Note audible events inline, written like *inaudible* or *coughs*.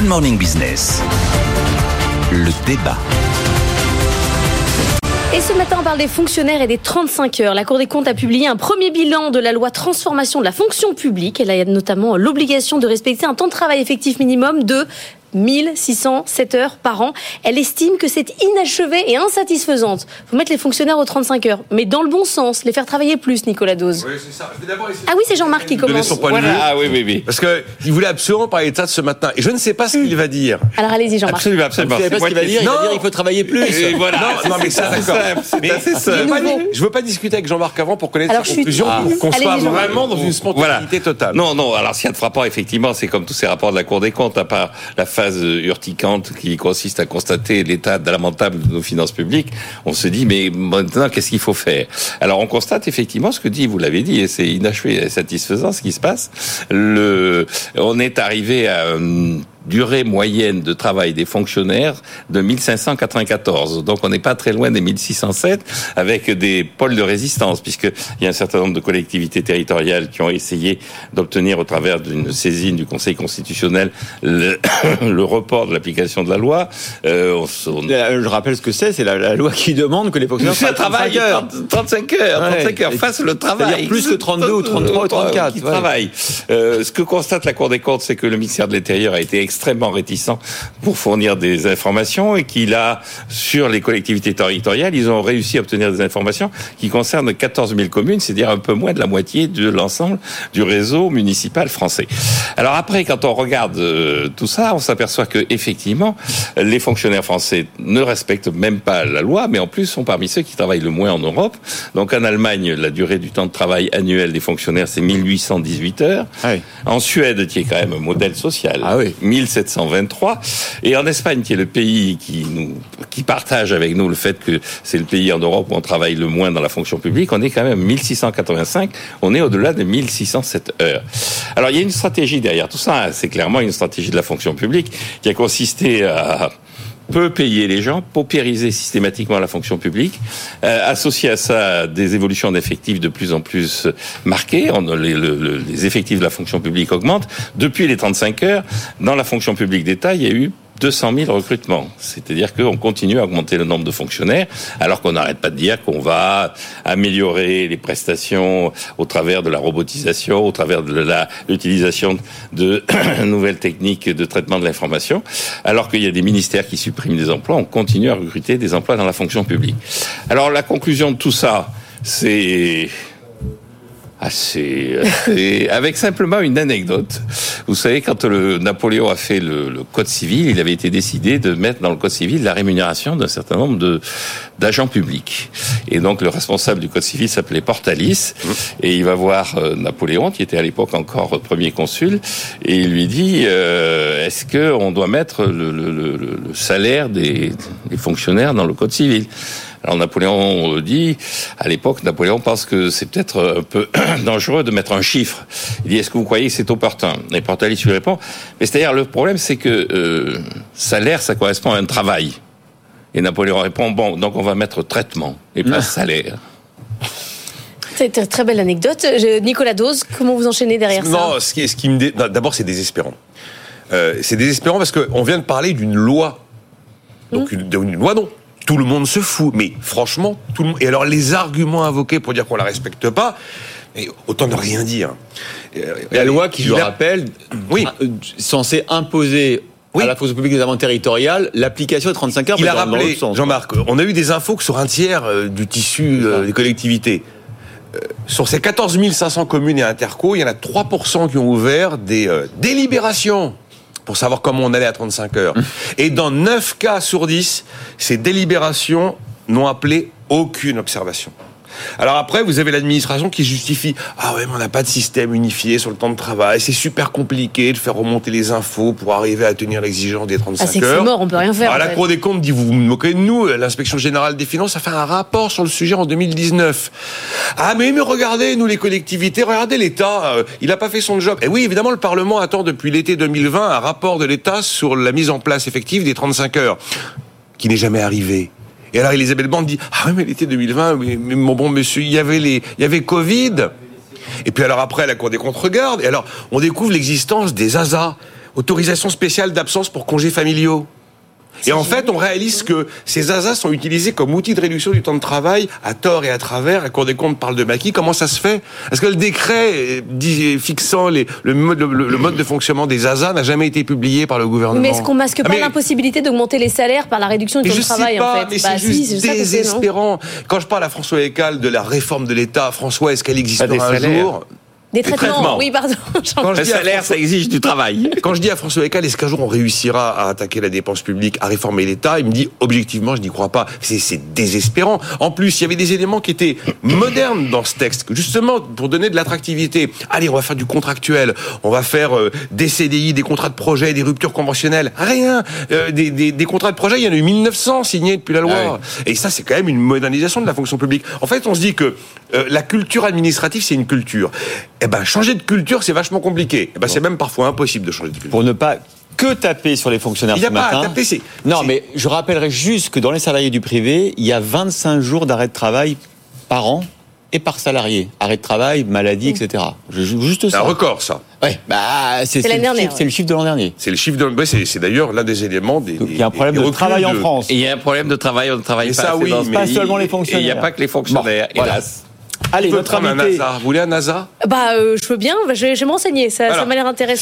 Good Morning Business. Le débat. Et ce matin, on parle des fonctionnaires et des 35 heures. La Cour des comptes a publié un premier bilan de la loi transformation de la fonction publique. Elle a notamment l'obligation de respecter un temps de travail effectif minimum de 1607 heures par an. Elle estime que c'est inachevé et insatisfaisante. Faut mettre les fonctionnaires aux 35 heures, mais dans le bon sens, les faire travailler plus, Nicolas Dose. Oui, c'est ça. Je Ah oui, c'est Jean-Marc qui commence. son point de vue. Voilà. Ah oui, oui, oui. Parce qu'il voulait absolument parler de ça ce matin. Et je ne sais pas ce qu'il va dire. Alors allez-y, Jean-Marc. Absolument, absolument. Vous savez pas C'est ce qu'il va dire Il va Non. dire il faut travailler plus. Et voilà. Non, non, mais ça, c'est assez je simple. pas-. Je veux pas discuter avec Jean-Marc avant pour connaître Alors, sa je suis- conclusion, Ah. pour qu'on soit vraiment dans une spontanéité totale. Non, non. Alors, ce qu'il y a de frappant, effectivement, c'est comme tous ces rapports de la Cour des comptes, à part la phase urticante qui consiste à constater l'état lamentable de nos finances publiques, on se dit, mais maintenant, qu'est-ce qu'il faut faire? Alors, on constate effectivement ce que dit, vous l'avez dit, et c'est inachevé et satisfaisant ce qui se passe. Le, on est arrivé à une durée moyenne de travail des fonctionnaires de 1594. Donc, on n'est pas très loin des 1607 avec des pôles de résistance, puisqu'il y a un certain nombre de collectivités territoriales qui ont essayé d'obtenir au travers d'une saisine du Conseil constitutionnel le, *coughs* le report de l'application de la loi. Euh, on on- Euh, Je rappelle ce que c'est, c'est la, la loi qui demande que les fonctionnaires travaillent travaille 35 heures. 30 35 heures, Ouais. 35 heures, fasse le travail. Plus que 32 ou 33 ou 34, Qui ouais. travaille. Euh, ce que constate la Cour des comptes, c'est que le ministère de l'Intérieur a été extrêmement réticent pour fournir des informations et qu'il a, sur les collectivités territoriales, ils ont réussi à obtenir des informations qui concernent 14 000 communes, c'est-à-dire un peu moins de la moitié de l'ensemble du réseau municipal français. Alors après, quand on regarde euh, tout ça, on s'aperçoit que effectivement, les fonctionnaires français ne respectent même pas la loi, mais en plus sont parmi ceux qui travaillent le moins en Europe. Donc en Allemagne, la durée du temps de travail annuel des fonctionnaires, c'est 1818 heures. Ah oui. En Suède, qui est quand même un modèle social, Ah oui. 1723. Et en Espagne, qui est le pays qui nous, qui partage avec nous le fait que c'est le pays en Europe où on travaille le moins dans la fonction publique, on est quand même à 1685. On est au-delà de 1607 heures. Alors, il y a une stratégie derrière tout ça. hein. C'est clairement une stratégie de la fonction publique qui a consisté à peu payer les gens, paupériser systématiquement la fonction publique, euh, associer à ça des évolutions d'effectifs de plus en plus marquées. Les, le- le- les effectifs de la fonction publique augmentent. Depuis les 35 heures, dans la fonction publique d'État, il y a eu 200 000 recrutements. C'est-à-dire qu'on continue à augmenter le nombre de fonctionnaires, alors qu'on n'arrête pas de dire qu'on va améliorer les prestations au travers de la robotisation, au travers de l'utilisation de *clears throat* nouvelles techniques de traitement de l'information, alors qu'il y a des ministères qui suppriment des emplois, on continue à recruter des emplois dans la fonction publique. Alors la conclusion de tout ça, c'est assez, assez- avec simplement une anecdote. Vous savez, quand le Napoléon a fait le, le code civil, il avait été décidé de mettre dans le code civil la rémunération d'un certain nombre de d'agents publics. Et donc le responsable du code civil s'appelait Portalis, et il va voir euh, Napoléon, qui était à l'époque encore premier consul, et il lui dit euh, est-ce que on doit mettre le, le- le- le salaire des, des fonctionnaires dans le code civil? Alors Napoléon dit, à l'époque, Napoléon pense que c'est peut-être un peu *clears throat* dangereux de mettre un chiffre. Il dit, est-ce que vous croyez que c'est opportun? Et Portalis lui répond, mais c'est-à-dire le problème, c'est que euh, salaire, ça correspond à un travail. Et Napoléon répond, bon, donc on va mettre traitement et pas salaire. C'est une très belle anecdote. Nicolas Dose, comment vous enchaînez derrière ça? Non, ce qui, ce qui me dé- non, d'abord c'est désespérant. Euh, c'est désespérant parce qu'on vient de parler d'une loi, donc une, d'une loi dont tout le monde se fout. Mais franchement, tout le monde. Et alors les arguments invoqués pour dire qu'on la respecte pas, mais autant ne rien dire. Euh, La loi qui, je le rappelle, Oui. euh, censée imposer Oui. à la fonction publique des amendes territoriales l'application des 35 heures. Il a rappelé. Jean-Marc, on a eu des infos que sur un tiers euh, du tissu euh, des collectivités. euh, Sur ces 14 500 communes et interco, il y en a 3% qui ont ouvert des délibérations pour savoir comment on allait à 35 heures. Et dans 9 cas sur 10, ces délibérations n'ont appelé aucune observation. Alors après, vous avez l'administration qui justifie ah ouais, mais on n'a pas de système unifié sur le temps de travail, c'est super compliqué de faire remonter les infos pour arriver à tenir l'exigence des 35 Ah, heures. c'est mort, on peut rien faire. Ah, en la. Cour des comptes dit, vous vous moquez de nous, l'inspection générale des finances a fait un rapport sur le sujet en 2019. Ah mais, mais regardez, nous les collectivités, regardez l'État, euh, il n'a pas fait son job. Et oui, évidemment, le Parlement attend depuis l'été 2020 un rapport de l'État sur la mise en place effective des 35 heures, qui n'est jamais arrivé. Et alors Elisabeth Borne dit, ah oui, mais l'été 2020, mais, mon bon monsieur, il y avait les, il y avait Covid. Et puis alors après, la Cour des comptes regarde, et alors on découvre l'existence des ASA. autorisation spéciale d'absence pour congés familiaux. Et en fait, on réalise que ces ASA sont utilisés comme outil de réduction du temps de travail à tort et à travers. La Cour des comptes parle de maquis. Comment ça se fait? Est-ce que le décret euh, fixant les- le, mode, le- le mode de fonctionnement des ASA n'a jamais été publié par le gouvernement? Mais est-ce qu'on masque Ah, pas l'impossibilité d'augmenter les salaires par la réduction du temps de travail pas, en fait? mais Bah, c'est si, juste non? désespérant. Quand je parle à François Ecal de la réforme de l'État, François, est-ce qu'elle existera un salaires. jour? Des traitements. traitements. Oui, pardon. *laughs* Quand je Le salaire, François- ça exige du travail. Quand je dis à François Ecal, est-ce qu'un jour on réussira à attaquer la dépense publique, à réformer l'État Il me dit, objectivement, je n'y crois pas. C'est- désespérant. En plus, il y avait des éléments qui étaient modernes dans ce texte, justement pour donner de l'attractivité. Allez, on va faire du contractuel, on va faire euh, des CDI, des contrats de projet, des ruptures conventionnelles. Rien. Euh, des, des- des contrats de projet, il y en a eu 1900 signés depuis la loi. Et ça, c'est quand même une modernisation de la fonction publique. En fait, on se dit que euh, la culture administrative, c'est une culture. Eh ben, changer de culture, c'est vachement compliqué. Eh ben, c'est même parfois impossible de changer de culture. Pour ne pas que taper sur les fonctionnaires Il n'y a ce pas à matin. taper, c'est- Non, c'est- mais je rappellerai juste que dans les salariés du privé, il y a 25 jours d'arrêt de travail par an et par salarié. Arrêt de travail, maladie, etc. Je- Juste C'est un ça. record, ça. Ouais, bah, c'est le, dernière, chiffre- ouais. c'est le chiffre de l'an dernier. C'est le chiffre de. ouais, c'est c'est d'ailleurs l'un des éléments des. Il y a un problème de travail en France. Et il y a un problème de travail, on ne travaille Et pas ça, assez oui, mais- Pas seulement les Et il n'y a fonctionnaires. pas que les fonctionnaires, Bon, voilà. Allez, notre un invité. NASA. Vous voulez un NASA Bah, euh, je veux bien. Je vais, je vais me renseigner. Ça, ça m'a l'air intéressant.